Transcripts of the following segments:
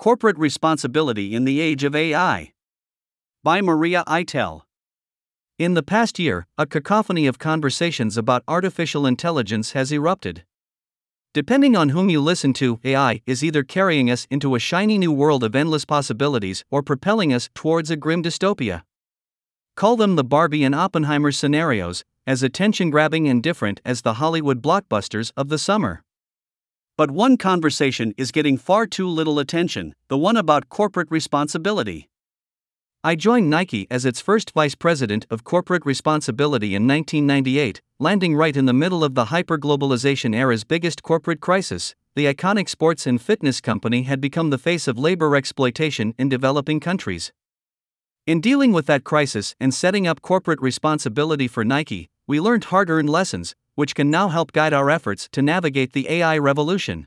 Corporate Responsibility in the Age of AI. By Maria Eitel. In the past year, a cacophony of conversations about artificial intelligence has erupted. Depending on whom you listen to, AI is either carrying us into a shiny new world of endless possibilities or propelling us towards a grim dystopia. Call them the Barbie and Oppenheimer scenarios, as attention grabbing and different as the Hollywood blockbusters of the summer. But one conversation is getting far too little attention the one about corporate responsibility. I joined Nike as its first vice president of corporate responsibility in 1998, landing right in the middle of the hyperglobalization era's biggest corporate crisis. The iconic sports and fitness company had become the face of labor exploitation in developing countries. In dealing with that crisis and setting up corporate responsibility for Nike, we learned hard earned lessons, which can now help guide our efforts to navigate the AI revolution.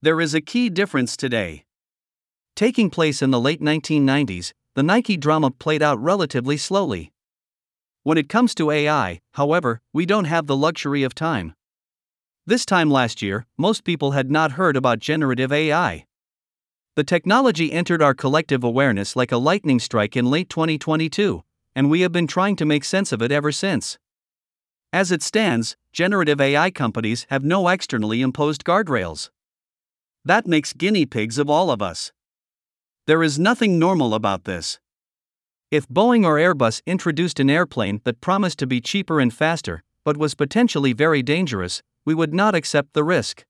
There is a key difference today. Taking place in the late 1990s, the Nike drama played out relatively slowly. When it comes to AI, however, we don't have the luxury of time. This time last year, most people had not heard about generative AI. The technology entered our collective awareness like a lightning strike in late 2022, and we have been trying to make sense of it ever since. As it stands, generative AI companies have no externally imposed guardrails. That makes guinea pigs of all of us. There is nothing normal about this. If Boeing or Airbus introduced an airplane that promised to be cheaper and faster, but was potentially very dangerous, we would not accept the risk.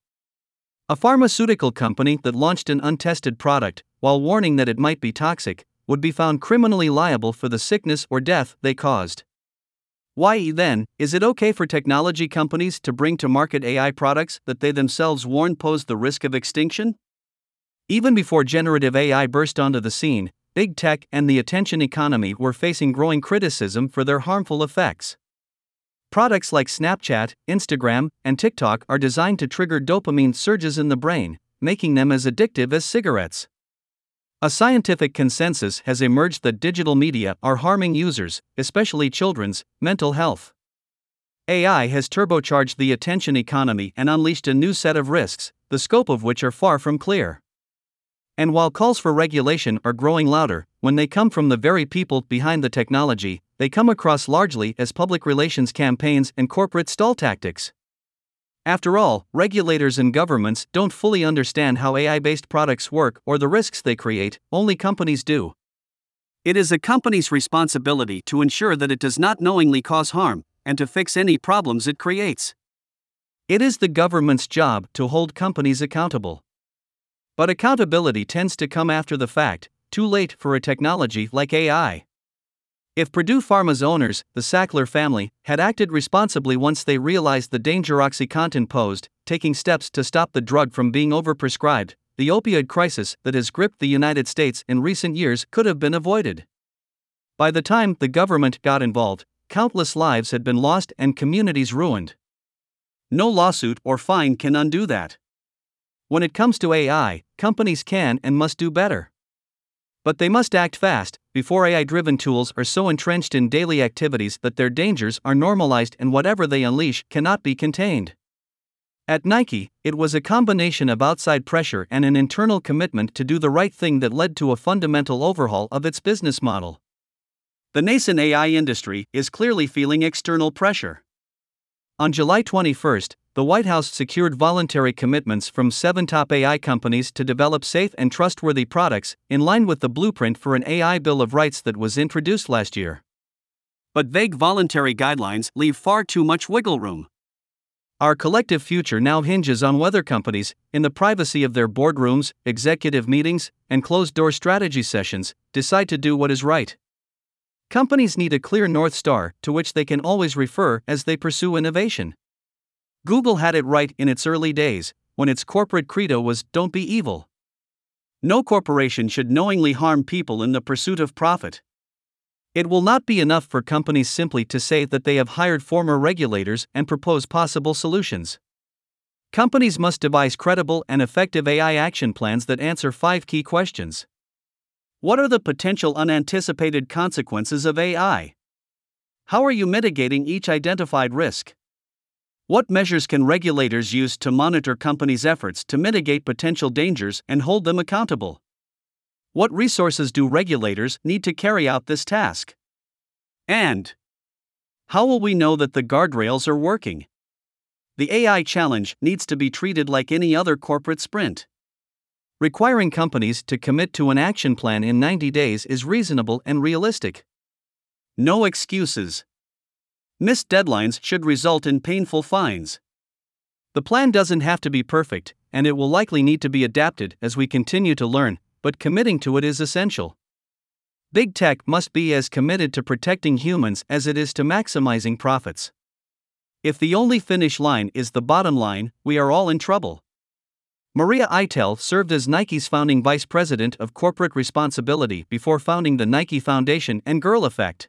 A pharmaceutical company that launched an untested product, while warning that it might be toxic, would be found criminally liable for the sickness or death they caused. Why then, is it okay for technology companies to bring to market AI products that they themselves warn pose the risk of extinction? Even before generative AI burst onto the scene, big tech and the attention economy were facing growing criticism for their harmful effects. Products like Snapchat, Instagram, and TikTok are designed to trigger dopamine surges in the brain, making them as addictive as cigarettes. A scientific consensus has emerged that digital media are harming users, especially children's, mental health. AI has turbocharged the attention economy and unleashed a new set of risks, the scope of which are far from clear. And while calls for regulation are growing louder, when they come from the very people behind the technology, they come across largely as public relations campaigns and corporate stall tactics. After all, regulators and governments don't fully understand how AI based products work or the risks they create, only companies do. It is a company's responsibility to ensure that it does not knowingly cause harm, and to fix any problems it creates. It is the government's job to hold companies accountable. But accountability tends to come after the fact, too late for a technology like AI. If Purdue Pharma's owners, the Sackler family, had acted responsibly once they realized the danger OxyContin posed, taking steps to stop the drug from being overprescribed, the opioid crisis that has gripped the United States in recent years could have been avoided. By the time the government got involved, countless lives had been lost and communities ruined. No lawsuit or fine can undo that. When it comes to AI, companies can and must do better. But they must act fast, before AI driven tools are so entrenched in daily activities that their dangers are normalized and whatever they unleash cannot be contained. At Nike, it was a combination of outside pressure and an internal commitment to do the right thing that led to a fundamental overhaul of its business model. The nascent AI industry is clearly feeling external pressure. On July 21, the White House secured voluntary commitments from seven top AI companies to develop safe and trustworthy products, in line with the blueprint for an AI Bill of Rights that was introduced last year. But vague voluntary guidelines leave far too much wiggle room. Our collective future now hinges on whether companies, in the privacy of their boardrooms, executive meetings, and closed door strategy sessions, decide to do what is right. Companies need a clear North Star to which they can always refer as they pursue innovation. Google had it right in its early days, when its corporate credo was Don't be evil. No corporation should knowingly harm people in the pursuit of profit. It will not be enough for companies simply to say that they have hired former regulators and propose possible solutions. Companies must devise credible and effective AI action plans that answer five key questions. What are the potential unanticipated consequences of AI? How are you mitigating each identified risk? What measures can regulators use to monitor companies' efforts to mitigate potential dangers and hold them accountable? What resources do regulators need to carry out this task? And how will we know that the guardrails are working? The AI challenge needs to be treated like any other corporate sprint. Requiring companies to commit to an action plan in 90 days is reasonable and realistic. No excuses. Missed deadlines should result in painful fines. The plan doesn't have to be perfect, and it will likely need to be adapted as we continue to learn, but committing to it is essential. Big tech must be as committed to protecting humans as it is to maximizing profits. If the only finish line is the bottom line, we are all in trouble. Maria Eitel served as Nike's founding vice president of corporate responsibility before founding the Nike Foundation and Girl Effect.